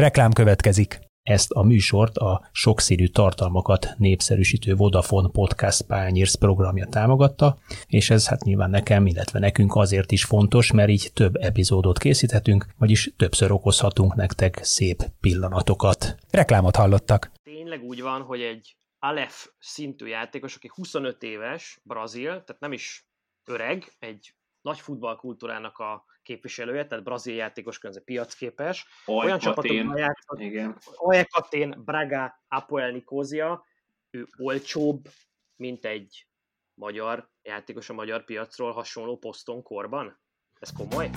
Reklám következik. Ezt a műsort a sokszínű tartalmakat népszerűsítő Vodafone Podcast Pányérsz programja támogatta, és ez hát nyilván nekem, illetve nekünk azért is fontos, mert így több epizódot készíthetünk, vagyis többször okozhatunk nektek szép pillanatokat. Reklámot hallottak. Tényleg úgy van, hogy egy Aleph szintű játékos, aki 25 éves, brazil, tehát nem is öreg, egy nagy futballkultúrának a képviselője, tehát brazil játékos közben piacképes. Oly Olyan csapatokban játszott. Olyekatén, Braga, Apoel Nikózia, ő olcsóbb, mint egy magyar játékos a magyar piacról hasonló poszton korban? Ez komoly?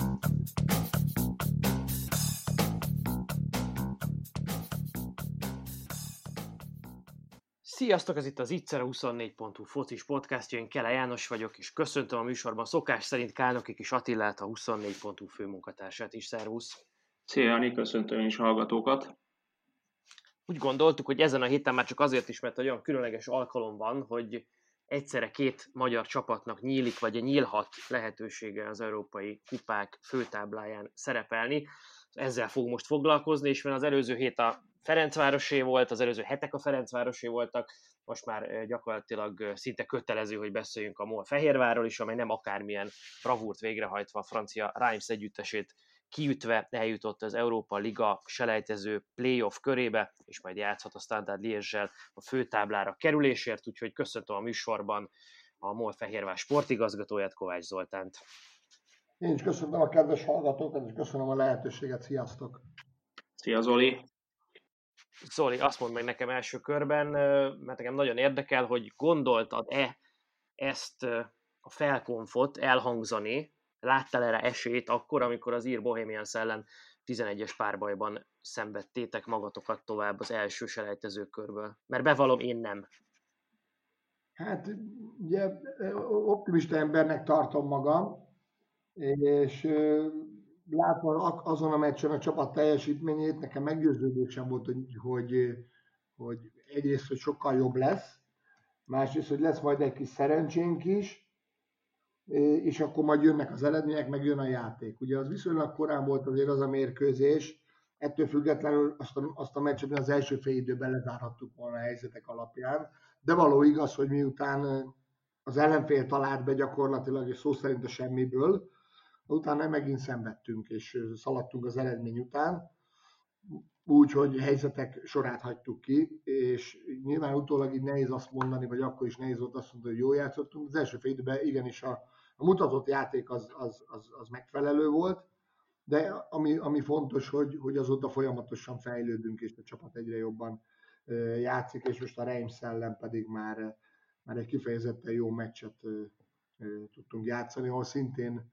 Sziasztok, ez itt az Ittszer 24.hu focis podcast, én Kele János vagyok, és köszöntöm a műsorban szokás szerint Kálnoki és Attillát, a 24.hu főmunkatársát is. Szervusz! Szia, Jani, köszöntöm is hallgatókat! Úgy gondoltuk, hogy ezen a héten már csak azért is, mert olyan különleges alkalom van, hogy egyszerre két magyar csapatnak nyílik, vagy nyílhat lehetősége az európai kupák főtábláján szerepelni. Ezzel fog most foglalkozni, és mert az előző hét a Ferencvárosé volt, az előző hetek a Ferencvárosé voltak, most már gyakorlatilag szinte kötelező, hogy beszéljünk a MOL Fehérvárról is, amely nem akármilyen bravúrt végrehajtva a francia Reims együttesét kiütve eljutott az Európa Liga selejtező playoff körébe, és majd játszhat a Standard liège a főtáblára kerülésért, úgyhogy köszöntöm a műsorban a MOL Fehérvár sportigazgatóját, Kovács Zoltánt. Én is köszönöm a kedves hallgatókat, és köszönöm a lehetőséget. Sziasztok! Szia Zoli! Zoli, azt mondd meg nekem első körben, mert nekem nagyon érdekel, hogy gondoltad-e ezt a felkonfot elhangzani, láttál erre esélyt akkor, amikor az ír Bohemian ellen 11-es párbajban szenvedtétek magatokat tovább az első selejtező körből? Mert bevallom, én nem. Hát ugye optimista embernek tartom magam, és látva azon a meccsen a csapat teljesítményét, nekem meggyőződésem volt, hogy, hogy, hogy egyrészt, hogy sokkal jobb lesz, másrészt, hogy lesz majd egy kis szerencsénk is, és akkor majd jönnek az eredmények, meg jön a játék. Ugye az viszonylag korán volt azért az a mérkőzés, ettől függetlenül azt a, azt a meccset az első fél időben lezárhattuk volna a helyzetek alapján, de való igaz, hogy miután az ellenfél talált be gyakorlatilag, és szó szerint a semmiből, utána megint szenvedtünk, és szaladtunk az eredmény után, úgy, hogy helyzetek sorát hagytuk ki, és nyilván utólag így nehéz azt mondani, vagy akkor is nehéz volt azt mondani, hogy jól játszottunk. Az első fél időben igenis a, a mutatott játék az, az, az, az megfelelő volt, de ami, ami fontos, hogy, hogy azóta folyamatosan fejlődünk, és a csapat egyre jobban játszik, és most a Reims ellen pedig már, már egy kifejezetten jó meccset tudtunk játszani, ahol szintén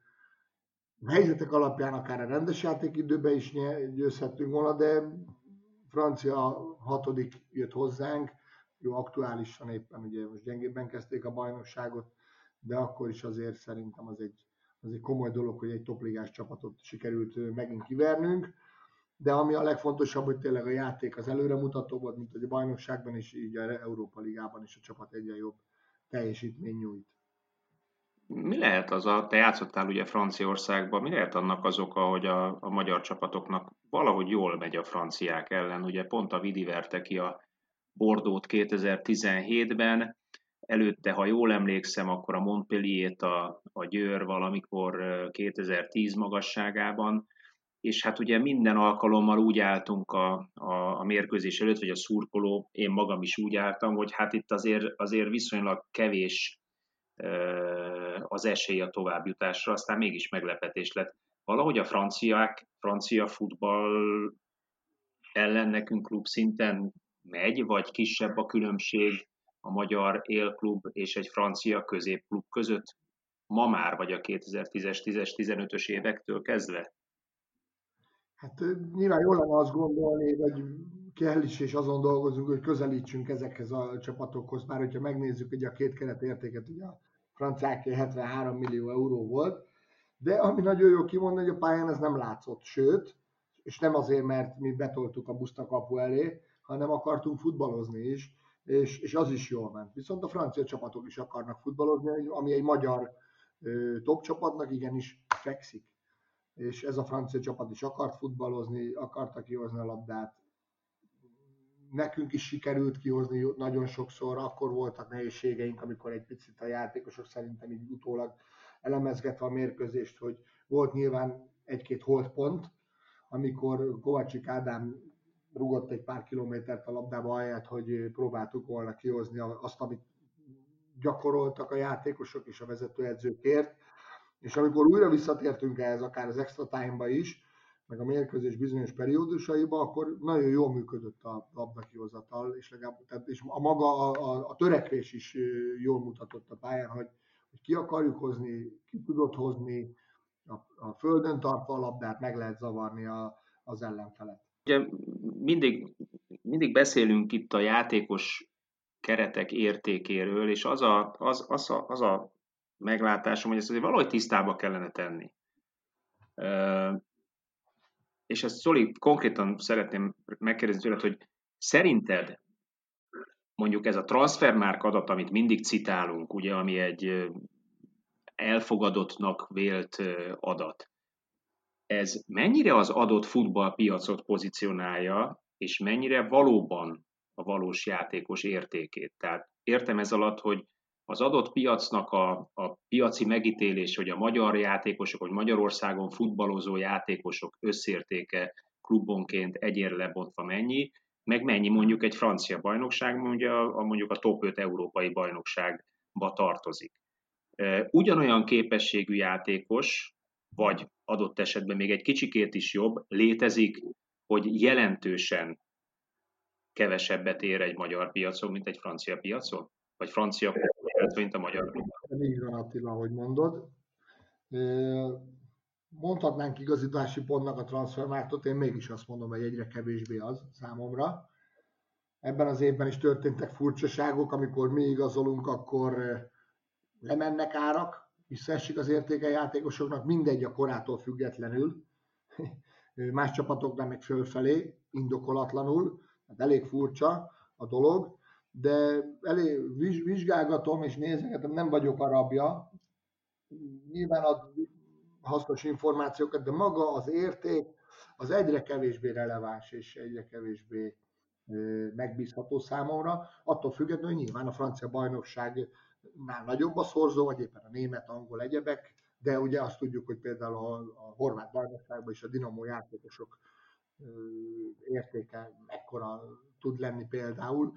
a helyzetek alapján akár a rendes játékidőben is győzhettünk volna, de francia hatodik jött hozzánk, jó, aktuálisan éppen ugye most gyengébben kezdték a bajnokságot, de akkor is azért szerintem az egy, az egy komoly dolog, hogy egy topligás csapatot sikerült megint kivernünk, de ami a legfontosabb, hogy tényleg a játék az előremutató volt, mint hogy a bajnokságban is, így a Európa Ligában is a csapat egyre jobb teljesítmény nyújt. Mi lehet az a, te játszottál ugye Franciaországban, mi lehet annak az oka, hogy a, a magyar csapatoknak valahogy jól megy a franciák ellen? Ugye pont a Vidi verte ki a Bordót 2017-ben, előtte, ha jól emlékszem, akkor a Montpellier-t a, a Győr valamikor 2010 magasságában, és hát ugye minden alkalommal úgy álltunk a, a, a mérkőzés előtt, vagy a szurkoló, én magam is úgy álltam, hogy hát itt azért, azért viszonylag kevés az esély a továbbjutásra, aztán mégis meglepetés lett. Valahogy a franciák, francia futball ellen nekünk klub szinten megy, vagy kisebb a különbség a magyar élklub és egy francia középklub között ma már, vagy a 2010-es, 10-es, 15-ös évektől kezdve? Hát nyilván jól lenne azt gondolni, hogy kell is, és azon dolgozunk, hogy közelítsünk ezekhez a csapatokhoz, már hogyha megnézzük hogy a két keret értéket, ugye a franciáké 73 millió euró volt, de ami nagyon jó kimondani, hogy a pályán ez nem látszott, sőt, és nem azért, mert mi betoltuk a buszt a kapu elé, hanem akartunk futballozni is, és, és az is jól ment. Viszont a francia csapatok is akarnak futballozni, ami egy magyar top csapatnak igenis fekszik. és ez a francia csapat is akart futballozni, akarta kihozni a labdát. Nekünk is sikerült kihozni nagyon sokszor, akkor voltak nehézségeink, amikor egy picit a játékosok szerintem így utólag elemezgetve a mérkőzést, hogy volt nyilván egy-két holdpont, amikor Kovácsik Ádám rugott egy pár kilométert a labdába ahelyett, hogy próbáltuk volna kihozni azt, amit gyakoroltak a játékosok és a vezetőedzőkért. És amikor újra visszatértünk ehhez, akár az extra time-ba is, meg a mérkőzés bizonyos periódusaiba, akkor nagyon jól működött a labdakihozatal, és, legalább, tehát, és a maga a, a, törekvés is jól mutatott a pályán, hogy, hogy ki akarjuk hozni, ki tudott hozni, a, a földön tartva a labdát meg lehet zavarni a, az ellenfelet. Ugye mindig, mindig beszélünk itt a játékos keretek értékéről, és az a, az, az a, az a meglátásom, hogy ezt azért valahogy tisztába kellene tenni. És ezt Zoli, konkrétan szeretném megkérdezni tőled, hogy szerinted mondjuk ez a transfermárk adat, amit mindig citálunk, ugye, ami egy elfogadottnak vélt adat, ez mennyire az adott futballpiacot pozícionálja, és mennyire valóban a valós játékos értékét. Tehát értem ez alatt, hogy az adott piacnak a, a piaci megítélés, hogy a magyar játékosok, vagy Magyarországon futballozó játékosok összértéke klubonként egyére lebontva mennyi, meg mennyi mondjuk egy francia bajnokság, mondjuk a, mondjuk a top 5 európai bajnokságba tartozik. Ugyanolyan képességű játékos, vagy adott esetben még egy kicsikét is jobb, létezik, hogy jelentősen kevesebbet ér egy magyar piacon, mint egy francia piacon? Vagy francia piacon, mint a magyar piacon? Így van Attila, ahogy mondod. Mondhatnánk igazítási pontnak a transfermártot, én mégis azt mondom, hogy egyre kevésbé az számomra. Ebben az évben is történtek furcsaságok, amikor mi igazolunk, akkor lemennek árak, visszaesik az értéke játékosoknak, mindegy a korától függetlenül, más csapatoknál meg fölfelé, indokolatlanul, hát elég furcsa a dolog, de elég vizsgálgatom és nézegetem, nem vagyok arabja, nyilván ad hasznos információkat, de maga az érték az egyre kevésbé releváns és egyre kevésbé megbízható számomra, attól függetlenül nyilván a francia bajnokság már nagyobb a szorzó, vagy éppen a német, angol egyebek, de ugye azt tudjuk, hogy például a, a horvát bajnokságban is a Dinamo játékosok értéke mekkora tud lenni például.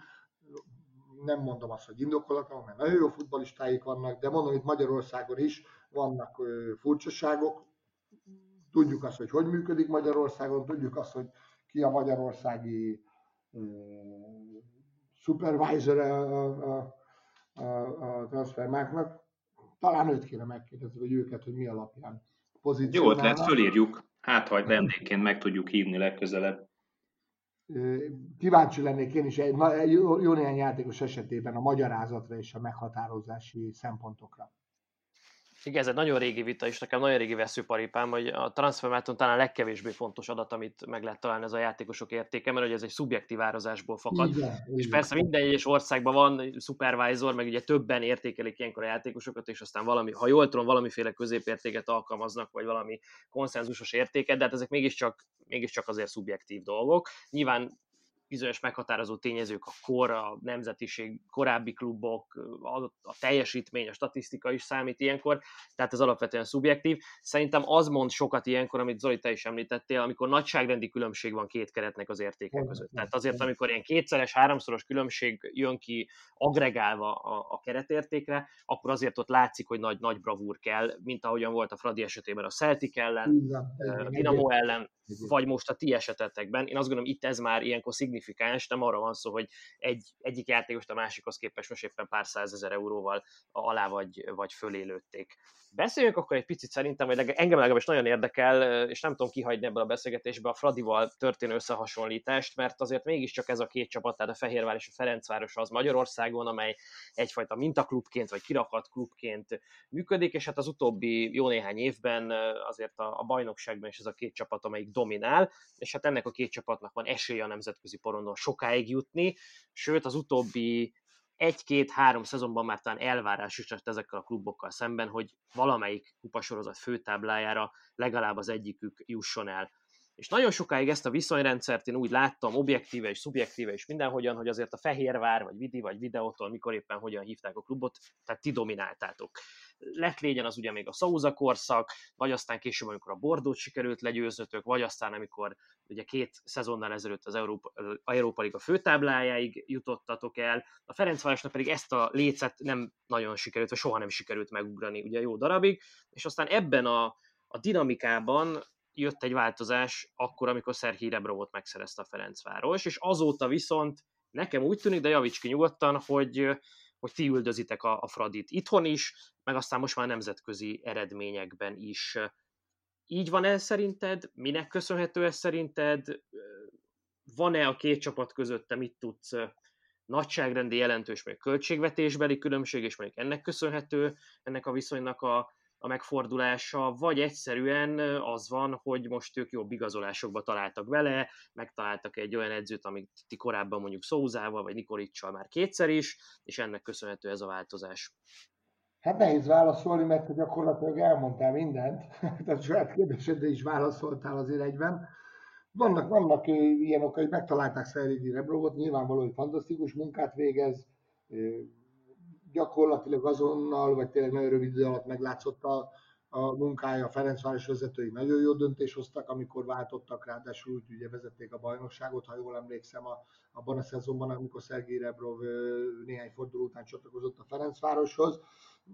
Nem mondom azt, hogy indokolatlan, mert nagyon jó futbalistáik vannak, de mondom, itt Magyarországon is vannak furcsaságok. Tudjuk azt, hogy hogy működik Magyarországon, tudjuk azt, hogy ki a magyarországi supervisor a, a, a, a transfermáknak. Talán őt kéne megkérdezni, vagy őket, hogy mi alapján Jó ötlet, fölírjuk. Hát, ha vendégként meg tudjuk hívni legközelebb. Kíváncsi lennék én is egy, egy jó néhány játékos esetében a magyarázatra és a meghatározási szempontokra. Igen, ez egy nagyon régi vita, és nekem nagyon régi veszőparipám, hogy a transfermáton talán a legkevésbé fontos adat, amit meg lehet találni, ez a játékosok értéke, mert hogy ez egy szubjektív árazásból fakad. Igen, és igen. persze minden egyes országban van supervisor, meg ugye többen értékelik ilyenkor a játékosokat, és aztán valami, ha jól tudom, valamiféle középértéket alkalmaznak, vagy valami konszenzusos értéket, de hát ezek mégiscsak, mégiscsak azért szubjektív dolgok. Nyilván bizonyos meghatározó tényezők, a kor, a nemzetiség, korábbi klubok, a, a teljesítmény, a statisztika is számít ilyenkor, tehát ez alapvetően szubjektív. Szerintem az mond sokat ilyenkor, amit Zoli, te is említettél, amikor nagyságrendi különbség van két keretnek az értéke között. Tehát azért, amikor ilyen kétszeres, háromszoros különbség jön ki agregálva a, a keretértékre, akkor azért ott látszik, hogy nagy, nagy bravúr kell, mint ahogyan volt a Fradi esetében a Celtic ellen, a Dinamo ellen, vagy most a ti esetetekben. Én azt gondolom, itt ez már ilyenkor szignifikáns, nem arra van szó, hogy egy, egyik játékost a másikhoz képest most éppen pár százezer euróval alá vagy, vagy fölé lőtték. Beszéljünk akkor egy picit szerintem, hogy engem legalábbis nagyon érdekel, és nem tudom kihagyni ebből a beszélgetésbe a Fradival történő összehasonlítást, mert azért mégiscsak ez a két csapat, tehát a Fehérvár és a Ferencváros az Magyarországon, amely egyfajta mintaklubként vagy kirakat klubként működik, és hát az utóbbi jó néhány évben azért a, a bajnokságban is ez a két csapat, amelyik dominál, és hát ennek a két csapatnak van esélye a nemzetközi porondon sokáig jutni, sőt az utóbbi egy-két-három szezonban már talán elvárás is lett ezekkel a klubokkal szemben, hogy valamelyik kupasorozat főtáblájára legalább az egyikük jusson el. És nagyon sokáig ezt a viszonyrendszert én úgy láttam, objektíve és szubjektíve és mindenhogyan, hogy azért a Fehérvár, vagy Vidi, vagy Videótól, mikor éppen hogyan hívták a klubot, tehát ti domináltátok. Lett légyen az ugye még a Szauza korszak, vagy aztán később, amikor a Bordót sikerült legyőzötök, vagy aztán, amikor ugye két szezonnal ezelőtt az Európa, Európa Liga főtáblájáig jutottatok el. A Ferencvárosnak pedig ezt a lécet nem nagyon sikerült, vagy soha nem sikerült megugrani ugye jó darabig, és aztán ebben a, a dinamikában jött egy változás akkor, amikor Szerhí Rebrovot megszerezte a Ferencváros, és azóta viszont nekem úgy tűnik, de javíts ki nyugodtan, hogy, hogy ti üldözitek a, a Fradit itthon is, meg aztán most már nemzetközi eredményekben is. Így van ez szerinted? Minek köszönhető ez szerinted? Van-e a két csapat között, te mit tudsz nagyságrendi jelentős, vagy költségvetésbeli különbség, és mondjuk ennek köszönhető ennek a viszonynak a, a megfordulása, vagy egyszerűen az van, hogy most ők jobb igazolásokba találtak vele, megtaláltak egy olyan edzőt, amit ti korábban mondjuk Szózával, vagy Nikolicsal már kétszer is, és ennek köszönhető ez a változás. Hát nehéz válaszolni, mert gyakorlatilag elmondtál mindent, tehát saját kérdésedre is válaszoltál azért egyben. Vannak, vannak ilyen okai, hogy megtalálták Szerédi Rebrovot, nyilvánvaló, hogy fantasztikus munkát végez, gyakorlatilag azonnal, vagy tényleg nagyon rövid idő alatt meglátszott a, a munkája, a Ferencváros vezetői nagyon jó döntés hoztak, amikor váltottak, ráadásul úgy ugye vezették a bajnokságot, ha jól emlékszem, a, abban a szezonban, amikor Szergély Rebrov néhány forduló után csatlakozott a Ferencvároshoz.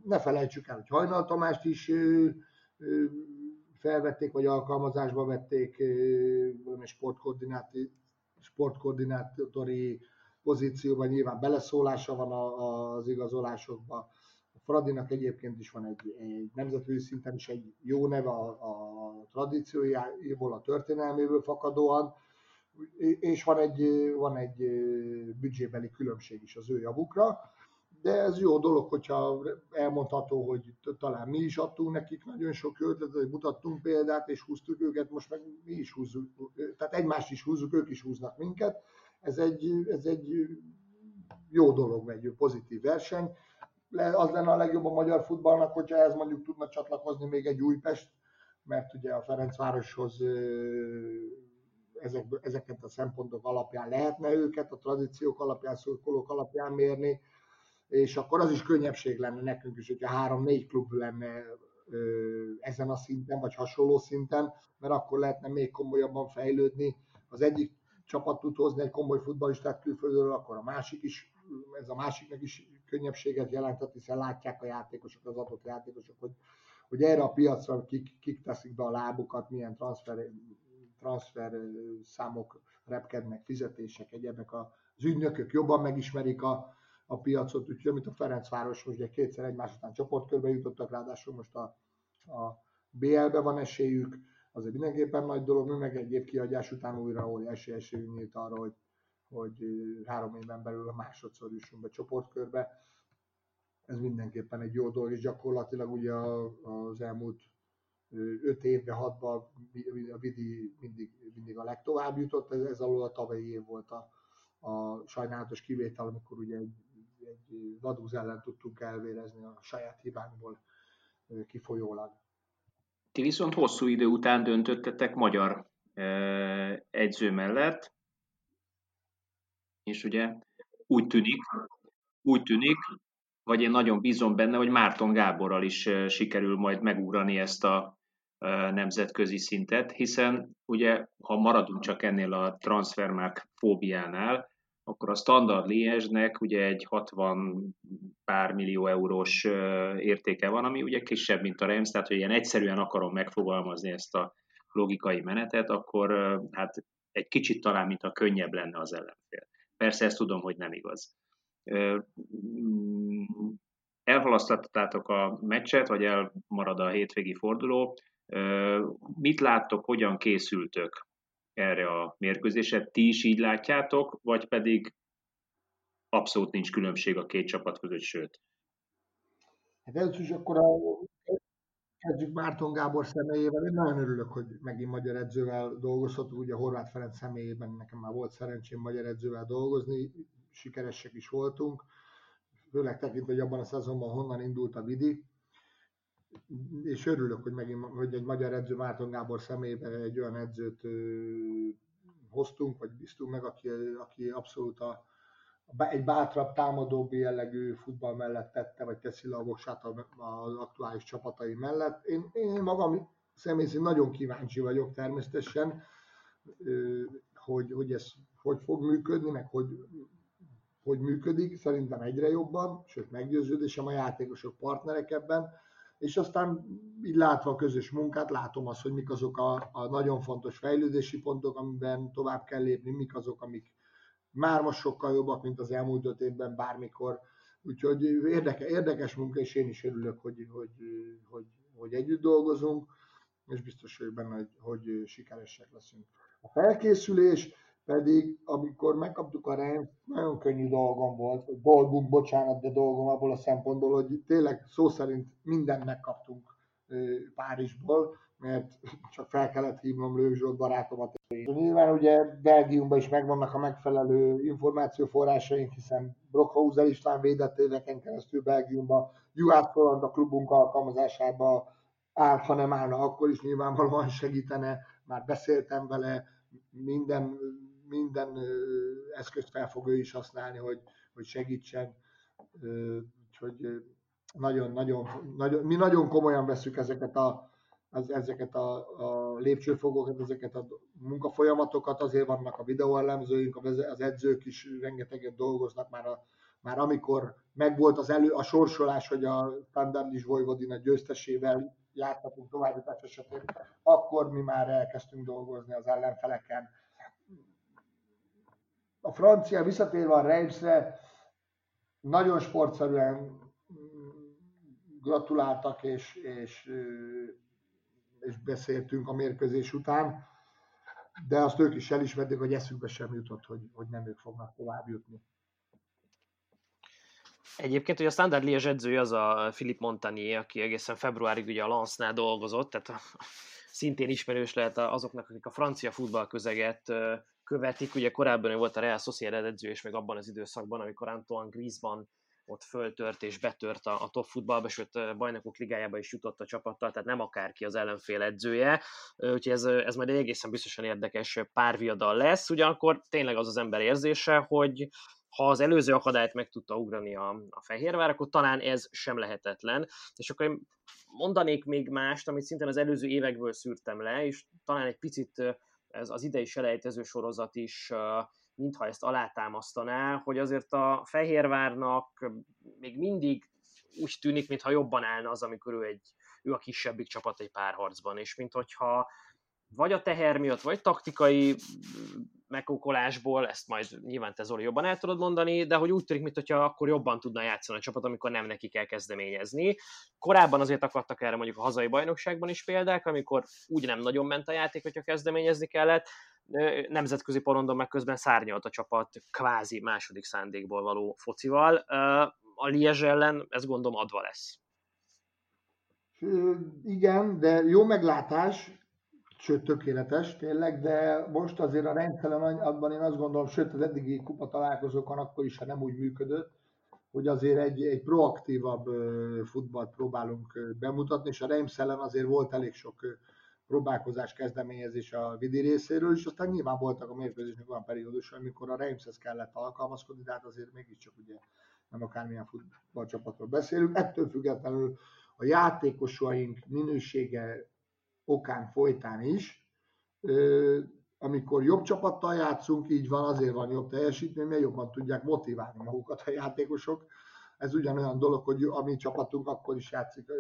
Ne felejtsük el, hogy Hajnal Tamást is felvették, vagy alkalmazásba vették sportkoordinátori, sportkoordinátori pozícióban nyilván beleszólása van az igazolásokba. A Fradinak egyébként is van egy, egy nemzetközi szinten is egy jó neve a, a tradíciójából, a történelméből fakadóan, és van egy, van egy büdzsébeli különbség is az ő javukra, de ez jó dolog, hogyha elmondható, hogy talán mi is adtunk nekik nagyon sok ötletet, mutattunk példát, és húztuk őket, most meg mi is húzzuk, tehát egymást is húzzuk, ők is húznak minket, ez egy, ez egy jó dolog, egy pozitív verseny. Az lenne a legjobb a magyar futballnak, hogyha ez mondjuk tudna csatlakozni még egy Újpest, mert ugye a Ferencvároshoz ezek, ezeket a szempontok alapján lehetne őket, a tradíciók alapján, szurkolók alapján mérni, és akkor az is könnyebbség lenne nekünk is, hogyha három-négy klub lenne ezen a szinten, vagy hasonló szinten, mert akkor lehetne még komolyabban fejlődni. Az egyik csapat tud hozni egy komoly futballistát külföldről, akkor a másik is, ez a másiknak is könnyebbséget jelentett, hiszen látják a játékosok, az adott játékosok, hogy, hogy erre a piacra kik, kik teszik be a lábukat, milyen transfer, transfer számok repkednek, fizetések, egyebek. Az ügynökök jobban megismerik a, a piacot, úgyhogy amit a Ferencváros most ugye kétszer egymás után csoportkörbe jutottak, ráadásul most a, a BL-be van esélyük, azért mindenképpen nagy dolog, mi meg egy év kihagyás után újra óriási esélyünk nyílt arra, hogy, hogy három éven belül a másodszor jussunk be csoportkörbe. Ez mindenképpen egy jó dolog, és gyakorlatilag ugye az elmúlt öt évben, hatban a Vidi mindig, mindig a legtovább jutott, ez, ez alól a tavalyi év volt a, a sajnálatos kivétel, amikor ugye egy, egy vadúz ellen tudtunk elvérezni a saját hibánkból kifolyólag. Ti viszont hosszú idő után döntöttetek magyar edző mellett, és ugye úgy tűnik, úgy tűnik, vagy én nagyon bízom benne, hogy Márton Gáborral is sikerül majd megugrani ezt a nemzetközi szintet, hiszen ugye, ha maradunk csak ennél a transfermark fóbiánál, akkor a standard Liège-nek ugye egy 60 pár millió eurós értéke van, ami ugye kisebb, mint a Rams, tehát hogy ilyen egyszerűen akarom megfogalmazni ezt a logikai menetet, akkor hát egy kicsit talán, mint a könnyebb lenne az ellenfél. Persze ezt tudom, hogy nem igaz. Mm, elhalasztottátok a meccset, vagy elmarad a hétvégi forduló. Mit láttok, hogyan készültök erre a mérkőzésre. Ti is így látjátok, vagy pedig abszolút nincs különbség a két csapat között, sőt? Hát először is akkor a, kezdjük Márton Gábor személyével. Én nagyon örülök, hogy megint magyar edzővel dolgozhatunk. Ugye Horváth Ferenc személyében nekem már volt szerencsém magyar edzővel dolgozni, sikeresek is voltunk. főleg tekintve, hogy abban a szezonban honnan indult a Vidi, és örülök, hogy, megint, hogy egy magyar edző Márton Gábor személyében egy olyan edzőt hoztunk, vagy bíztunk meg, aki, aki abszolút a, egy bátrabb, támadóbb jellegű futball mellett tette, vagy teszi le a voksát az aktuális csapatai mellett. Én, én magam személy szerint nagyon kíváncsi vagyok természetesen, hogy, hogy ez hogy fog működni, meg hogy, hogy működik. Szerintem egyre jobban, sőt meggyőződésem a játékosok partnerek ebben és aztán így látva a közös munkát, látom azt, hogy mik azok a, a nagyon fontos fejlődési pontok, amiben tovább kell lépni, mik azok, amik már most sokkal jobbak, mint az elmúlt öt évben bármikor. Úgyhogy érdeke, érdekes munka, és én is örülök, hogy, hogy, hogy, hogy együtt dolgozunk, és biztos vagyok benne, hogy, hogy sikeresek leszünk. A felkészülés, pedig amikor megkaptuk a rem, nagyon könnyű dolgom volt, dolgunk, bocsánat, de dolgom abból a szempontból, hogy tényleg szó szerint mindent megkaptunk Párizsból, mert csak fel kellett hívnom Lőv Zsolt barátomat. Nyilván ugye Belgiumban is megvannak a megfelelő információforrásaink, hiszen Brockhauser István védett éveken keresztül Belgiumban, Juhász a klubunk alkalmazásába áll, ha nem állna, akkor is nyilvánvalóan segítene, már beszéltem vele, minden minden eszközt fel fog ő is használni, hogy, hogy segítsen. Úgyhogy nagyon, nagyon, nagyon, mi nagyon komolyan veszük ezeket a, az, ezeket a, a lépcsőfogokat, ezeket a munkafolyamatokat, azért vannak a videóelemzőink, az edzők is rengeteget dolgoznak már, a, már amikor megvolt az elő, a sorsolás, hogy a Standardis Vojvodina győztesével jártatunk további esetén, akkor mi már elkezdtünk dolgozni az ellenfeleken, a francia visszatérve a Reimsre nagyon sportszerűen gratuláltak, és, és, és beszéltünk a mérkőzés után, de azt ők is elismerték, hogy eszükbe sem jutott, hogy, hogy nem ők fognak tovább jutni. Egyébként, hogy a Standard Liège edzője az a Philip Montagnier, aki egészen februárig ugye a Lance-nál dolgozott, tehát szintén ismerős lehet azoknak, akik a francia futballközeget követik. Ugye korábban volt a Real Sociedad edző, és még abban az időszakban, amikor Antoine Griezmann ott föltört és betört a, a top futballba, sőt bajnokok ligájába is jutott a csapattal, tehát nem akárki az ellenfél edzője, úgyhogy ez, ez majd egy egészen biztosan érdekes párviadal lesz, ugyanakkor tényleg az az ember érzése, hogy ha az előző akadályt meg tudta ugrani a, a Fehérvár, akkor talán ez sem lehetetlen. És akkor én mondanék még mást, amit szintén az előző évekből szűrtem le, és talán egy picit ez az idei selejtező sorozat is mintha ezt alátámasztaná, hogy azért a Fehérvárnak még mindig úgy tűnik, mintha jobban állna az, amikor ő, egy, ő a kisebbik csapat egy párharcban, és mint hogyha vagy a teher miatt, vagy taktikai megkókolásból, ezt majd nyilván te Zoli jobban el tudod mondani, de hogy úgy tűnik, mintha akkor jobban tudna játszani a csapat, amikor nem neki kell kezdeményezni. Korábban azért akadtak erre mondjuk a hazai bajnokságban is példák, amikor úgy nem nagyon ment a játék, hogyha kezdeményezni kellett, nemzetközi porondon meg közben szárnyalt a csapat kvázi második szándékból való focival. A Liezs ellen ez gondolom adva lesz. Igen, de jó meglátás, sőt tökéletes tényleg, de most azért a rendszeren abban én azt gondolom, sőt az eddigi kupa találkozókon akkor is, ha nem úgy működött, hogy azért egy, egy proaktívabb futballt próbálunk bemutatni, és a Reims ellen azért volt elég sok próbálkozás, kezdeményezés a Vidi részéről, és aztán nyilván voltak a mérkőzésnek olyan periódus, amikor a Reimshez kellett alkalmazkodni, de hát azért mégiscsak ugye nem akármilyen futballcsapatról beszélünk. Ettől függetlenül a játékosaink minősége okán folytán is, amikor jobb csapattal játszunk, így van, azért van jobb teljesítmény, mert jobban tudják motiválni magukat a játékosok. Ez ugyanolyan dolog, hogy a mi csapatunk akkor is játszik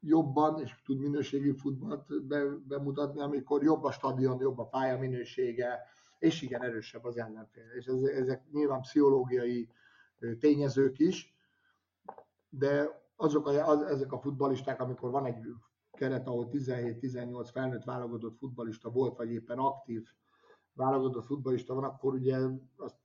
jobban, és tud minőségi futballt be, bemutatni, amikor jobb a stadion, jobb a pálya minősége, és igen, erősebb az ellenfél. És ez, ezek nyilván pszichológiai tényezők is, de azok a, az, ezek a futbalisták, amikor van egy keret, ahol 17-18 felnőtt válogatott futbalista volt, vagy éppen aktív válogatott futbalista van, akkor ugye azt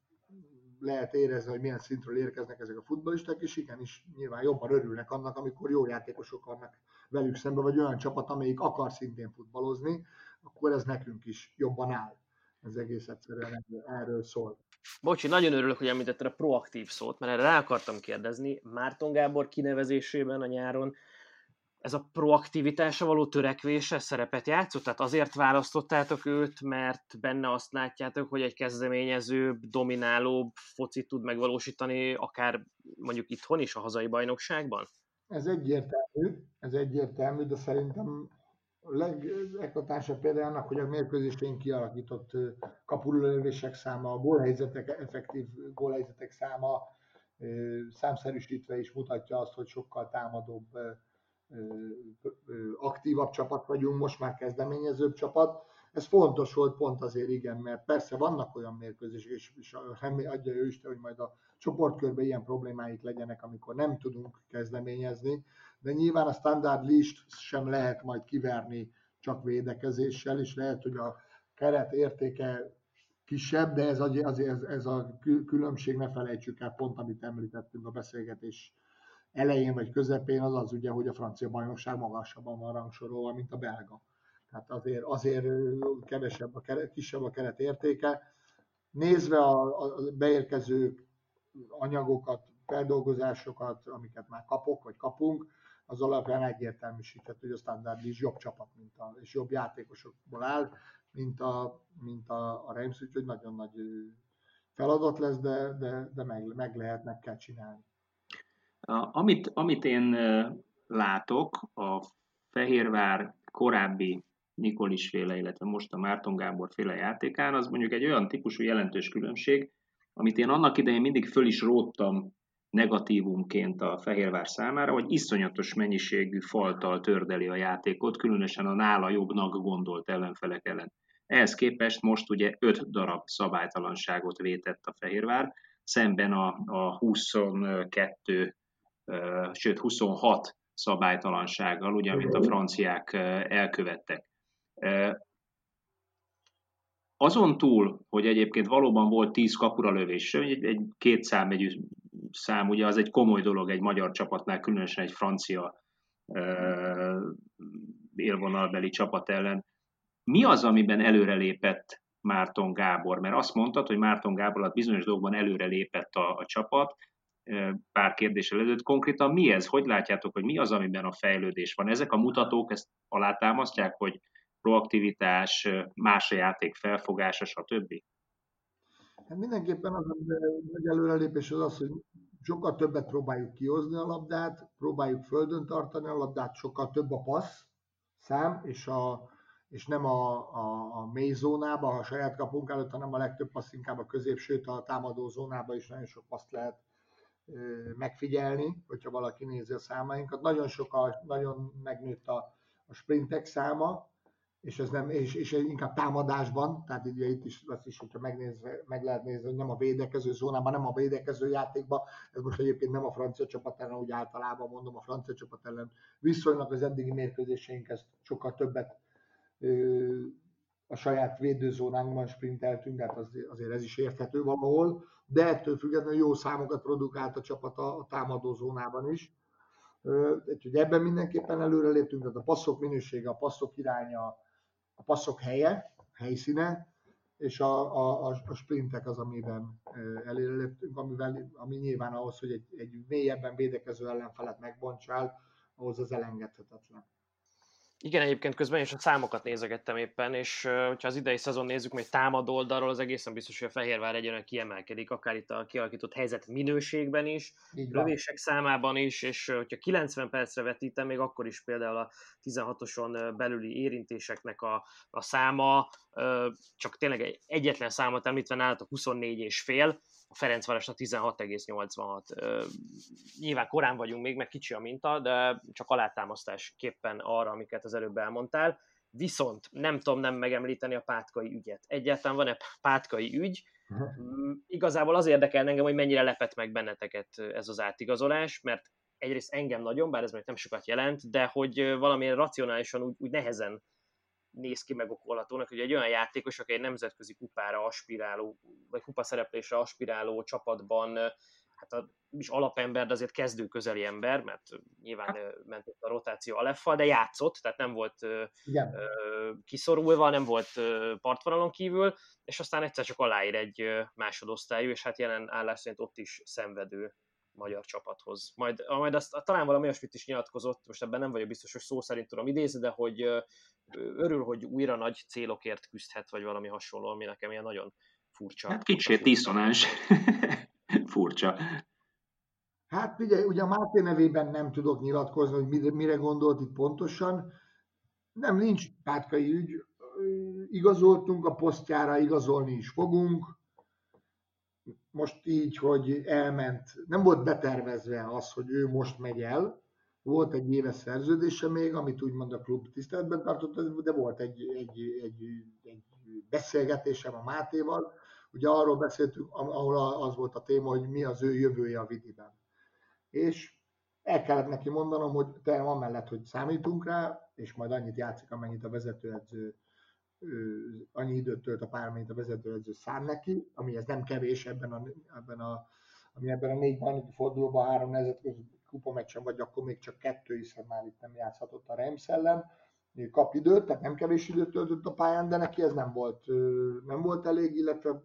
lehet érezni, hogy milyen szintről érkeznek ezek a futbalisták, és igenis nyilván jobban örülnek annak, amikor jó játékosok vannak velük szemben, vagy olyan csapat, amelyik akar szintén futballozni, akkor ez nekünk is jobban áll. Ez egész egyszerűen erről szól. Bocsi, nagyon örülök, hogy említetted a proaktív szót, mert erre rá akartam kérdezni. Márton Gábor kinevezésében a nyáron ez a proaktivitása való törekvése szerepet játszott? Tehát azért választottátok őt, mert benne azt látjátok, hogy egy kezdeményezőbb, dominálóbb focit tud megvalósítani, akár mondjuk itthon is, a hazai bajnokságban? Ez egyértelmű, ez egyértelmű, de szerintem a legeklatásabb például annak, hogy a mérkőzésén kialakított kapulölövések száma, a gólhelyzetek, effektív gólhelyzetek száma számszerűsítve is mutatja azt, hogy sokkal támadóbb, aktívabb csapat vagyunk, most már kezdeményezőbb csapat. Ez fontos volt pont azért, igen, mert persze vannak olyan mérkőzések, és, és adja ő Isten, hogy majd a csoportkörben ilyen problémáik legyenek, amikor nem tudunk kezdeményezni, de nyilván a standard list sem lehet majd kiverni csak védekezéssel, és lehet, hogy a keret értéke kisebb, de ez a, az, ez, ez a különbség, ne felejtsük el, pont amit említettünk a beszélgetés elején vagy közepén, az az ugye, hogy a francia bajnokság magasabban van rangsorolva, mint a belga. Tehát azért, azért kevesebb a keret, kisebb a keret értéke. Nézve a, a beérkező anyagokat, feldolgozásokat, amiket már kapok, vagy kapunk, az alapján egyértelműsíthető, hogy a Standard is jobb csapat, mint a, és jobb játékosokból áll, mint a, mint a, a Reims, úgyhogy nagyon nagy feladat lesz, de, de, de meg, meg lehet, meg kell csinálni. Amit, amit én látok a Fehérvár korábbi Nikolis féle, illetve most a Márton Gábor féle játékán, az mondjuk egy olyan típusú jelentős különbség, amit én annak idején mindig föl is róttam negatívumként a Fehérvár számára, hogy iszonyatos mennyiségű faltal tördeli a játékot, különösen a nála jobbnak gondolt ellenfelek ellen. Ehhez képest most ugye 5 darab szabálytalanságot vétett a Fehérvár, szemben a, a 22, sőt 26 szabálytalansággal, ugye, amit a franciák elkövettek. Azon túl, hogy egyébként valóban volt 10 kapura lövés, egy, egy két számegyű szám, ugye az egy komoly dolog egy magyar csapatnál, különösen egy francia élvonalbeli csapat ellen. Mi az, amiben előrelépett Márton Gábor? Mert azt mondtad, hogy Márton Gábor alatt bizonyos dolgokban előrelépett a, a csapat, pár kérdéssel előtt. Konkrétan mi ez? Hogy látjátok, hogy mi az, amiben a fejlődés van? Ezek a mutatók ezt alátámasztják, hogy proaktivitás, más a játék felfogása, stb.? Hát mindenképpen az a nagy előrelépés az az, hogy sokkal többet próbáljuk kihozni a labdát, próbáljuk földön tartani a labdát, sokkal több a passz szám, és, a, és nem a, a, a mély zónába, a saját kapunk előtt, hanem a legtöbb passz inkább a középső, a támadó zónába is nagyon sok paszt lehet megfigyelni, hogyha valaki nézi a számainkat. Nagyon sok, a, nagyon megnőtt a, a sprintek száma, és ez nem, és, és inkább támadásban, tehát ugye itt is azt is, hogyha megnézve, meg lehet nézni, hogy nem a védekező zónában, nem a védekező játékban, ez most egyébként nem a francia csapat ellen, úgy általában mondom, a francia csapat ellen viszonylag az eddigi mérkőzéseink ezt sokkal többet ö, a saját védőzónánkban sprinteltünk, tehát azért, ez is érthető valahol, de ettől függetlenül jó számokat produkált a csapat a, a támadó zónában is. Úgyhogy ebben mindenképpen előreléptünk, tehát a passzok minősége, a passzok iránya, a passzok helye, helyszíne, és a, a, a sprintek az, amiben előreléptünk, amivel, ami nyilván ahhoz, hogy egy, egy mélyebben védekező ellenfelet megbontsál, ahhoz az elengedhetetlen. Igen, egyébként közben is a számokat nézegettem éppen, és hogyha az idei szezon nézzük, még támadó oldalról, az egészen biztos, hogy a Fehérvár egyenlően kiemelkedik, akár itt a kialakított helyzet minőségben is, lövések számában is, és hogyha 90 percre vetítem, még akkor is például a 16-oson belüli érintéseknek a, a száma, csak tényleg egy egyetlen számot említve nálatok 24 és fél, a Ferencvárosnak 16,86. Nyilván korán vagyunk még, meg kicsi a minta, de csak alátámasztásképpen arra, amiket az előbb elmondtál. Viszont nem tudom nem megemlíteni a pátkai ügyet. Egyáltalán van-e pátkai ügy? Mm, igazából az érdekel engem, hogy mennyire lepett meg benneteket ez az átigazolás, mert egyrészt engem nagyon, bár ez még nem sokat jelent, de hogy valamilyen racionálisan úgy, úgy nehezen néz ki megokolhatónak, hogy egy olyan játékos, aki egy nemzetközi kupára aspiráló, vagy kupa szereplésre aspiráló csapatban hát a, is alapember, de azért kezdő közeli ember, mert nyilván ment a rotáció Aleffal, de játszott, tehát nem volt Igen. kiszorulva, nem volt partvonalon kívül, és aztán egyszer csak aláír egy másodosztályú, és hát jelen állás szerint ott is szenvedő magyar csapathoz. Majd, majd azt talán valami olyasmit is nyilatkozott, most ebben nem vagyok biztos, hogy szó szerint tudom idézni, de hogy örül, hogy újra nagy célokért küzdhet, vagy valami hasonló, ami nekem ilyen nagyon furcsa. Hát kicsit diszonás. furcsa. Hát ugye, ugye a Máté nevében nem tudok nyilatkozni, hogy mire, mire gondolt itt pontosan. Nem, nincs pátkai ügy. Igazoltunk a posztjára, igazolni is fogunk. Most így, hogy elment, nem volt betervezve az, hogy ő most megy el. Volt egy éves szerződése még, amit úgymond a klub tiszteletben tartott, de volt egy, egy, egy, egy beszélgetésem a Mátéval. Ugye arról beszéltünk, ahol az volt a téma, hogy mi az ő jövője a Vidiben és el kellett neki mondanom, hogy te amellett, hogy számítunk rá, és majd annyit játszik, amennyit a vezetőedző annyi időt tölt a pár, amennyit a vezetőedző szán neki, ami ez nem kevés ebben a, ebben a, ami ebben a négy bajnoki fordulóban három nemzetközi kupameccsen, vagy akkor még csak kettő, hiszen már itt nem játszhatott a Reims ellen, kap időt, tehát nem kevés időt töltött a pályán, de neki ez nem volt, nem volt elég, illetve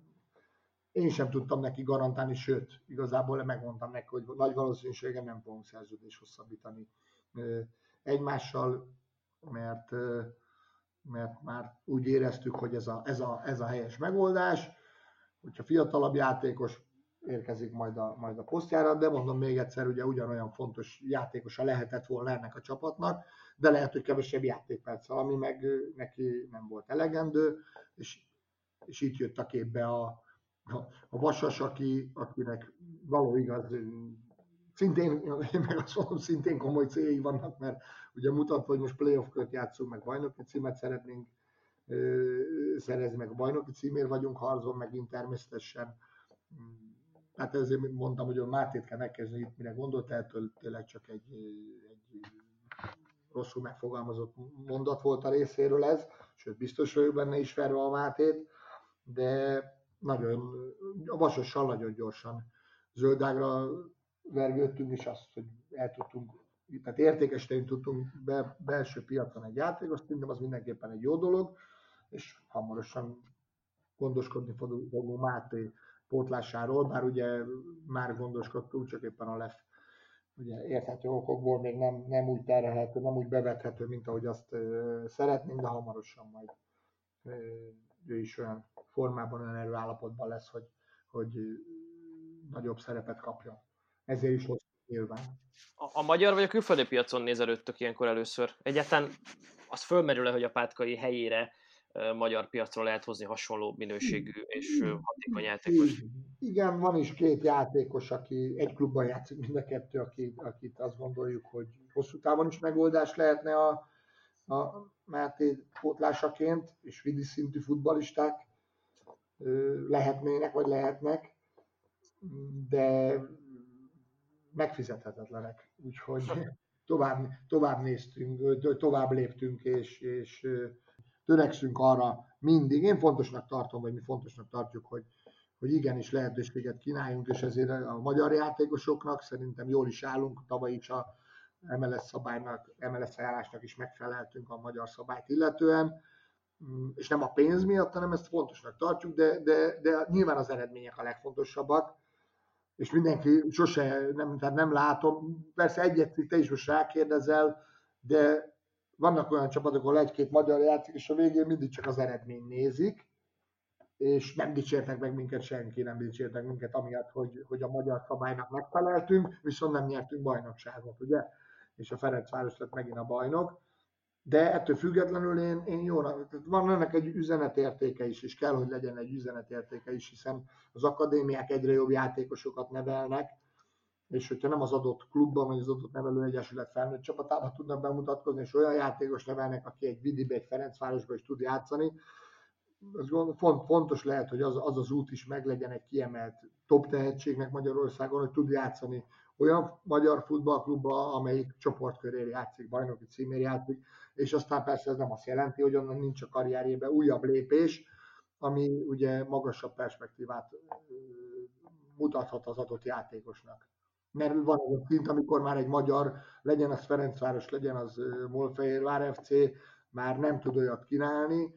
én sem tudtam neki garantálni, sőt, igazából megmondtam neki, hogy nagy valószínűséggel nem fogunk szerződés hosszabbítani egymással, mert, mert már úgy éreztük, hogy ez a, ez a, ez a helyes megoldás, hogyha fiatalabb játékos érkezik majd a, majd a posztjára, de mondom még egyszer, ugye ugyanolyan fontos játékosa lehetett volna ennek a csapatnak, de lehet, hogy kevesebb játékperccel, ami meg neki nem volt elegendő, és, és itt jött a képbe a, a Vasas, aki, akinek való igaz, szintén, én meg azt mondom, szintén komoly céljai vannak, mert ugye mutatva, hogy most playoff köt játszunk, meg bajnoki címet szeretnénk szerezni, meg bajnoki címért vagyunk harcban, megint természetesen. Hát ezért mondtam, hogy a Mátét kell megkezdeni, itt mire gondolt, ettől tényleg csak egy, egy rosszul megfogalmazott mondat volt a részéről ez, sőt biztos vagyok benne is ferve a Mátét, de nagyon, a vasossal nagyon gyorsan zöldágra vergődtünk, és azt, hogy el tudtunk, tehát értékesíteni tudtunk be, belső piacon egy játékot, szerintem az mindenképpen egy jó dolog, és hamarosan gondoskodni fogunk Máté pótlásáról, bár ugye már gondoskodtunk, csak éppen a LEF ugye érthető okokból még nem, nem úgy terhelhető, nem úgy bevethető, mint ahogy azt ö, szeretnénk, de hamarosan majd ö, ő is olyan formában, olyan erőállapotban lesz, hogy, hogy nagyobb szerepet kapjon. Ezért is hoztuk nyilván. A, a magyar vagy a külföldi piacon nézelődtök ilyenkor először? Egyáltalán az fölmerül-e, hogy a pátkai helyére magyar piacról lehet hozni hasonló minőségű és hatékony játékos? Igen, van is két játékos, aki egy klubban játszik, mind a kettő, akit, akit azt gondoljuk, hogy hosszú távon is megoldás lehetne a, a Máté pótlásaként, és vidi szintű futbalisták lehetnének, vagy lehetnek, de megfizethetetlenek. Úgyhogy tovább, tovább néztünk, tovább léptünk, és, és törekszünk arra mindig. Én fontosnak tartom, vagy mi fontosnak tartjuk, hogy, hogy igenis lehetőséget kínáljunk, és ezért a magyar játékosoknak szerintem jól is állunk. Tavaly is a MLS szabálynak, MLS ajánlásnak is megfeleltünk a magyar szabályt illetően Mm, és nem a pénz miatt, hanem ezt fontosnak tartjuk, de, de, de nyilván az eredmények a legfontosabbak, és mindenki sose, nem, tehát nem látom, persze egyet te is most rákérdezel, de vannak olyan csapatok, ahol egy-két magyar játszik, és a végén mindig csak az eredmény nézik, és nem dicsértek meg minket senki, nem dicsértek minket amiatt, hogy, hogy a magyar szabálynak megfeleltünk, viszont nem nyertünk bajnokságot, ugye? És a Ferencváros lett megint a bajnok de ettől függetlenül én, én jó, van ennek egy üzenetértéke is, és kell, hogy legyen egy üzenetértéke is, hiszen az akadémiák egyre jobb játékosokat nevelnek, és hogyha nem az adott klubban, vagy az adott nevelőegyesület felnőtt csapatában tudnak bemutatkozni, és olyan játékos nevelnek, aki egy Vidibe, egy Ferencvárosba is tud játszani, az fontos lehet, hogy az, az az út is meglegyen egy kiemelt top tehetségnek Magyarországon, hogy tud játszani olyan magyar futballklubba, amelyik csoportkörért játszik, bajnoki címér játszik, és aztán persze ez nem azt jelenti, hogy onnan nincs a karrierjében újabb lépés, ami ugye magasabb perspektívát mutathat az adott játékosnak. Mert van az a szint, amikor már egy magyar, legyen az Ferencváros, legyen az Molfehérvár FC, már nem tud olyat kínálni,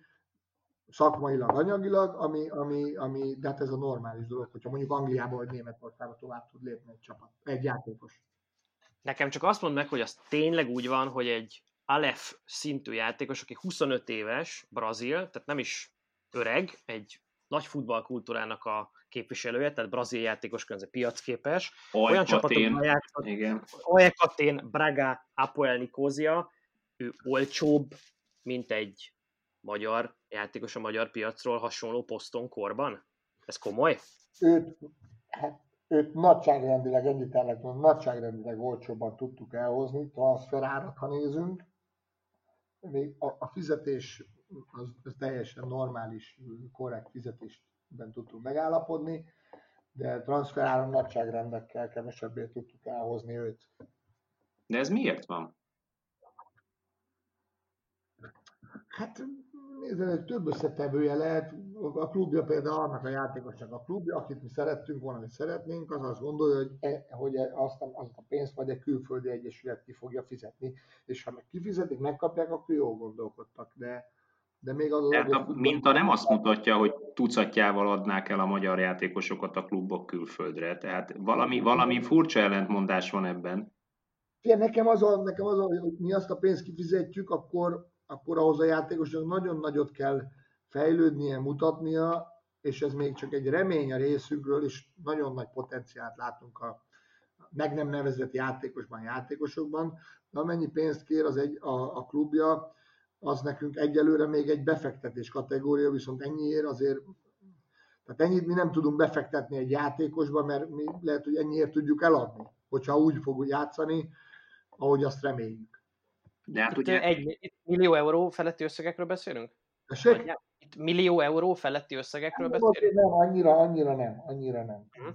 szakmailag, anyagilag, ami, ami, ami, de hát ez a normális dolog, hogyha mondjuk Angliába vagy Németországba tovább tud lépni egy csapat, egy játékos. Nekem csak azt mondd meg, hogy az tényleg úgy van, hogy egy Aleph szintű játékos, aki 25 éves, brazil, tehát nem is öreg, egy nagy futballkultúrának a képviselője, tehát brazil játékos közben piacképes. Oly olyan csapatokban játszott, igen. Olyekatén, Braga, Apoel Nikózia, ő olcsóbb, mint egy magyar játékos a magyar piacról hasonló poszton korban? Ez komoly? Őt, hát, őt nagyságrendileg, ennyit el lehet mondani, nagyságrendileg olcsóbban tudtuk elhozni, transferárat, ha nézünk. Még a, a fizetés az, az teljesen normális, korrekt fizetésben tudtunk megállapodni, de transferáron nagyságrendekkel kevesebbé tudtuk elhozni őt. De ez miért van? Hát nézd, több összetevője lehet. A klubja például annak a játékosnak a klubja, akit mi szerettünk volna, hogy szeretnénk, az azt gondolja, hogy, e, hogy azt, azt a pénzt majd egy külföldi egyesület ki fogja fizetni, és ha meg kifizetik, megkapják, akkor jó gondolkodtak, de, de még az... Tehát a minta nem azt mutatja, hogy tucatjával adnák el a magyar játékosokat a klubok külföldre, tehát valami, valami furcsa ellentmondás van ebben. Fia, nekem az, a, nekem az a, hogy mi azt a pénzt kifizetjük, akkor akkor ahhoz a játékosnak nagyon nagyot kell fejlődnie, mutatnia, és ez még csak egy remény a részünkről, és nagyon nagy potenciált látunk a meg nem nevezett játékosban, játékosokban, de amennyi pénzt kér az egy, a, a klubja, az nekünk egyelőre még egy befektetés kategória, viszont ennyiért azért, tehát ennyit mi nem tudunk befektetni egy játékosba, mert mi lehet, hogy ennyiért tudjuk eladni, hogyha úgy fog játszani, ahogy azt reméljük. De hát itt ugye... Egy, itt millió euró feletti összegekről beszélünk? Vagy, itt millió euró feletti összegekről beszélünk? Nem, annyira, annyira nem, annyira nem. Hm?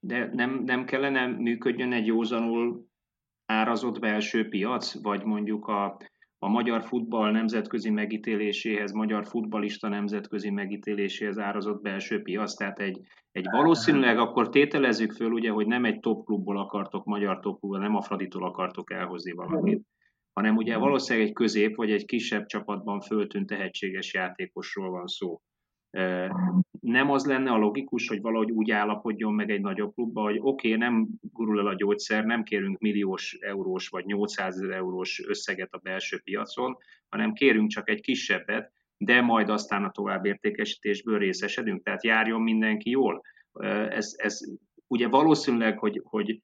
De nem, nem kellene működjön egy józanul árazott belső piac, vagy mondjuk a, a magyar futball nemzetközi megítéléséhez, magyar futbalista nemzetközi megítéléséhez árazott belső piac, tehát egy, egy valószínűleg akkor tételezzük föl, ugye, hogy nem egy top klubból akartok, magyar top klubból, nem a Fraditól akartok elhozni valamit, hanem ugye valószínűleg egy közép vagy egy kisebb csapatban föltűnt tehetséges játékosról van szó. Nem az lenne a logikus, hogy valahogy úgy állapodjon meg egy nagyobb klubba, hogy oké, okay, nem gurul el a gyógyszer, nem kérünk milliós eurós vagy 800 eurós összeget a belső piacon, hanem kérünk csak egy kisebbet, de majd aztán a továbbértékesítésből részesedünk, tehát járjon mindenki jól. Ez, ez ugye valószínűleg, hogy, hogy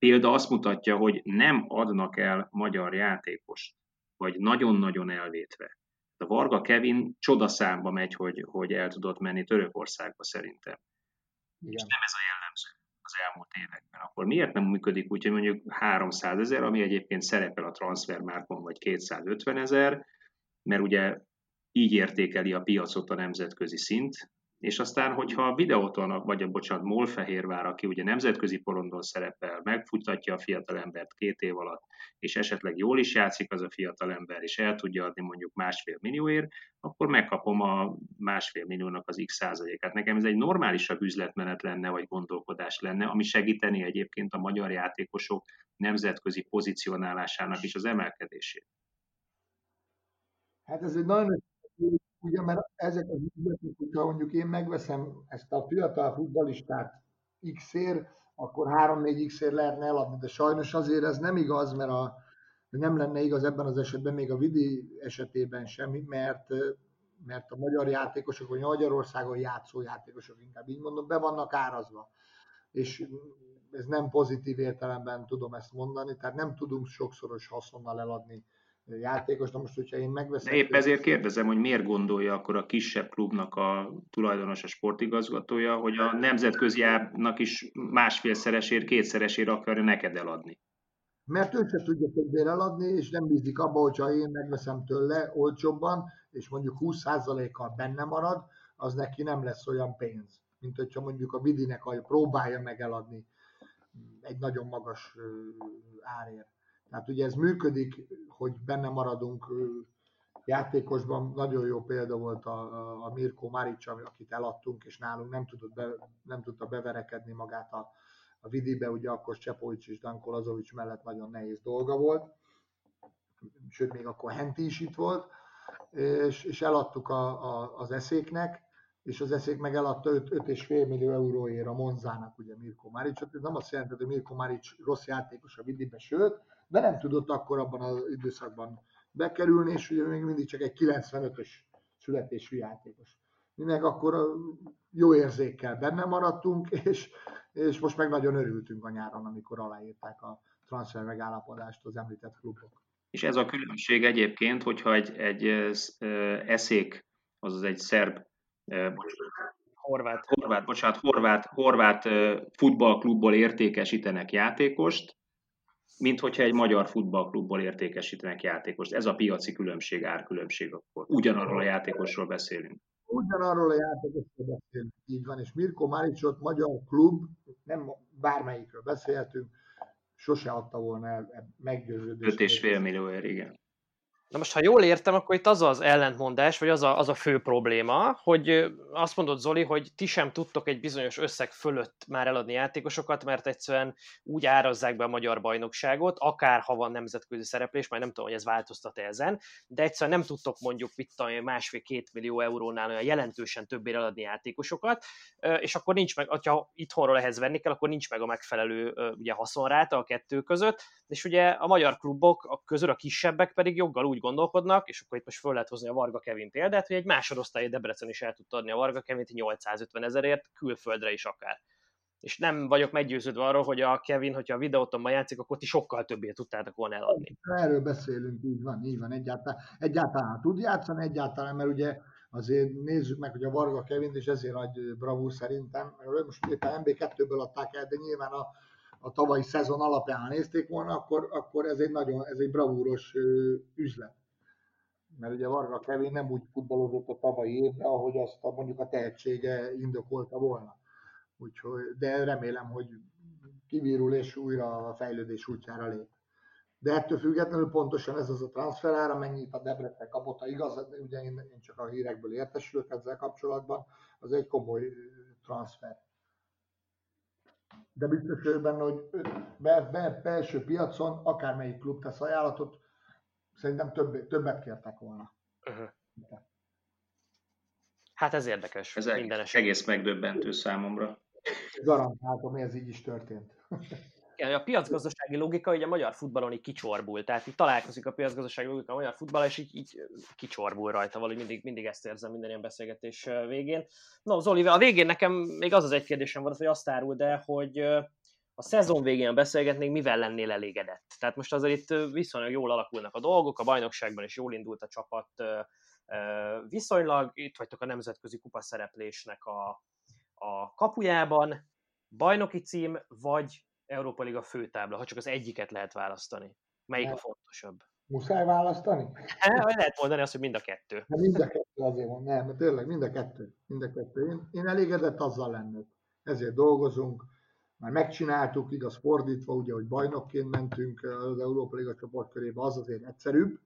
példa azt mutatja, hogy nem adnak el magyar játékost, vagy nagyon-nagyon elvétve. A Varga Kevin csodaszámba megy, hogy, hogy el tudott menni Törökországba szerintem. Igen. És nem ez a jellemző az elmúlt években. Akkor miért nem működik úgy, hogy mondjuk 300 ezer, ami egyébként szerepel a transfermárkon, vagy 250 ezer, mert ugye így értékeli a piacot a nemzetközi szint, és aztán, hogyha videóton, vagy a bocsánat, Molfehérvár, aki ugye nemzetközi porondon szerepel, megfutatja a fiatalembert két év alatt, és esetleg jól is játszik az a fiatalember, és el tudja adni mondjuk másfél millióért, akkor megkapom a másfél milliónak az x százalékát. Nekem ez egy normálisabb üzletmenet lenne, vagy gondolkodás lenne, ami segíteni egyébként a magyar játékosok nemzetközi pozicionálásának is az emelkedését. Hát ez egy nagyon ugye, mert ezek az ügyletek, hogyha mondjuk én megveszem ezt a fiatal futbalistát x-ér, akkor 3-4 x-ér lehetne eladni, de sajnos azért ez nem igaz, mert a, nem lenne igaz ebben az esetben, még a Vidi esetében semmi, mert, mert a magyar játékosok, vagy Magyarországon játszó játékosok, inkább így mondom, be vannak árazva. És ez nem pozitív értelemben tudom ezt mondani, tehát nem tudunk sokszoros haszonnal eladni játékos. Na most, hogyha én megveszem... épp ezért kérdezem, hogy miért gondolja akkor a kisebb klubnak a tulajdonos, a sportigazgatója, hogy a nemzetközi ábnak is másfélszeresért, kétszeresért akarja neked eladni. Mert ő se tudja többé eladni, és nem bízik abba, hogyha én megveszem tőle olcsóbban, és mondjuk 20%-kal benne marad, az neki nem lesz olyan pénz, mint hogyha mondjuk a Vidinek próbálja meg eladni egy nagyon magas árért. Tehát ugye ez működik, hogy benne maradunk játékosban. Nagyon jó példa volt a, a Mirko Maric, akit eladtunk, és nálunk nem, tudott be, nem tudta beverekedni magát a, a Vidibe, ugye akkor Csepovics és Danko Lazovics mellett nagyon nehéz dolga volt, sőt még akkor Henti is itt volt, és, és eladtuk a, a, az eszéknek, és az eszék meg eladta 5,5 millió euróért a Monzának, ugye Mirko Maric. Ez nem azt jelenti, hogy Mirko Maric rossz játékos a Vidibe, sőt, de nem tudott akkor abban az időszakban bekerülni, és ugye még mindig csak egy 95-ös születésű játékos. Minek akkor jó érzékkel benne maradtunk, és, és most meg nagyon örültünk a nyáron, amikor aláírták a transfer megállapodást az említett klubok. És ez a különbség egyébként, hogyha egy, egy eszék, azaz egy szerb, horvát, horvát, bocsánat, horvát, horvát futballklubból értékesítenek játékost, mint hogyha egy magyar futballklubból értékesítenek játékost. Ez a piaci különbség, árkülönbség akkor. Ugyanarról a játékosról beszélünk. Ugyanarról a játékosról beszélünk, így van, és Mirko Maricsot magyar klub, nem bármelyikről beszélhetünk, sose adta volna el meggyőződést. 5,5 millióért, igen. Na most, ha jól értem, akkor itt az az ellentmondás, vagy az a, az a fő probléma, hogy azt mondod Zoli, hogy ti sem tudtok egy bizonyos összeg fölött már eladni játékosokat, mert egyszerűen úgy árazzák be a magyar bajnokságot, akár ha van nemzetközi szereplés, majd nem tudom, hogy ez változtat -e ezen, de egyszerűen nem tudtok mondjuk mit másfél-két millió eurónál olyan jelentősen többére eladni játékosokat, és akkor nincs meg, ha itthonról ehhez venni kell, akkor nincs meg a megfelelő ugye, haszonráta a kettő között, és ugye a magyar klubok a közül a kisebbek pedig joggal úgy gondolkodnak, és akkor itt most föl lehet hozni a Varga Kevin példát, hogy egy másodosztályi Debrecen is el tudta adni a Varga Kevint 850 ezerért, külföldre is akár. És nem vagyok meggyőződve arról, hogy a Kevin, hogyha a videótomban játszik, akkor ti sokkal többé tudtátok volna eladni. Erről beszélünk, így van, így van, egyáltalán, egyáltalán tud játszani, egyáltalán, mert ugye azért nézzük meg, hogy a Varga Kevin, és ezért nagy bravúr szerintem, most éppen MB2-ből adták el, de nyilván a, a tavalyi szezon alapján, ha nézték volna, akkor, akkor ez egy nagyon, ez egy bravúros üzlet. Mert ugye Varga Kevin nem úgy futballozott a tavalyi évben, ahogy azt a, mondjuk a tehetsége indokolta volna. Úgyhogy, de remélem, hogy kivirul és újra a fejlődés útjára lép. De ettől függetlenül pontosan ez az a transferár, amennyit a Debrecen kapott, a igaz, ugye én, én csak a hírekből értesülök ezzel kapcsolatban, az egy komoly transfer de biztos vagyok benne, hogy be, be, belső piacon akármelyik klub tesz ajánlatot, szerintem több, többet kértek volna. Uh-huh. Hát ez érdekes. Ez minden egész, egész megdöbbentő számomra. Garantáltam, hogy ez így is történt. Igen, a piacgazdasági logika ugye a magyar futballon így kicsorbul, tehát itt találkozik a piacgazdasági logika a magyar futball, és így, így kicsorbul rajta valahogy mindig, mindig ezt érzem minden ilyen beszélgetés végén. No, Zoli, a végén nekem még az az egy kérdésem volt, hogy azt árul, de hogy a szezon végén beszélgetnénk, mivel lennél elégedett? Tehát most azért itt viszonylag jól alakulnak a dolgok, a bajnokságban is jól indult a csapat viszonylag, itt vagytok a nemzetközi kupaszereplésnek a, a kapujában, bajnoki cím, vagy Európa Liga főtábla, ha csak az egyiket lehet választani. Melyik a fontosabb? Muszáj választani? Hát, lehet mondani azt, hogy mind a kettő. De mind a kettő azért van, nem, tényleg mind a kettő. Mind a kettő. Én, én elégedett azzal lennék. Ezért dolgozunk, már megcsináltuk, igaz fordítva, ugye, hogy bajnokként mentünk az Európa Liga csoportkörébe, az azért egyszerűbb,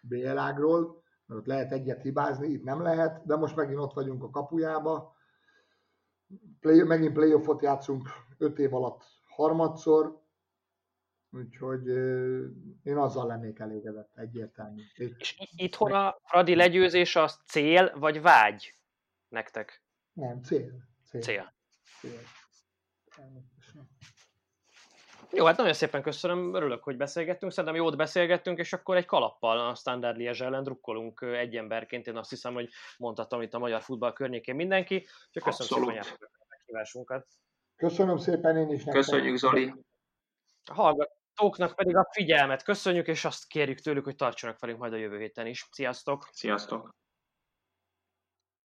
BL ágról, mert ott lehet egyet hibázni, itt nem lehet, de most megint ott vagyunk a kapujába, play, megint playoffot játszunk öt év alatt harmadszor, úgyhogy én azzal lennék elégedett, egyértelmű. És itthon a Fradi legyőzés az cél vagy vágy nektek? Nem, cél. Cél. cél. cél. Jó, hát nagyon szépen köszönöm, örülök, hogy beszélgettünk, szerintem jót beszélgettünk, és akkor egy kalappal a Standard Liège ellen drukkolunk egy emberként, én azt hiszem, hogy mondhatom itt a magyar futball környékén mindenki, úgyhogy köszönöm Abszolút. szépen, hogy a meghívásunkat. Köszönöm szépen én is. Köszönjük, Zoli. A hallgatóknak pedig a figyelmet köszönjük, és azt kérjük tőlük, hogy tartsanak velünk majd a jövő héten is. Sziasztok! Sziasztok!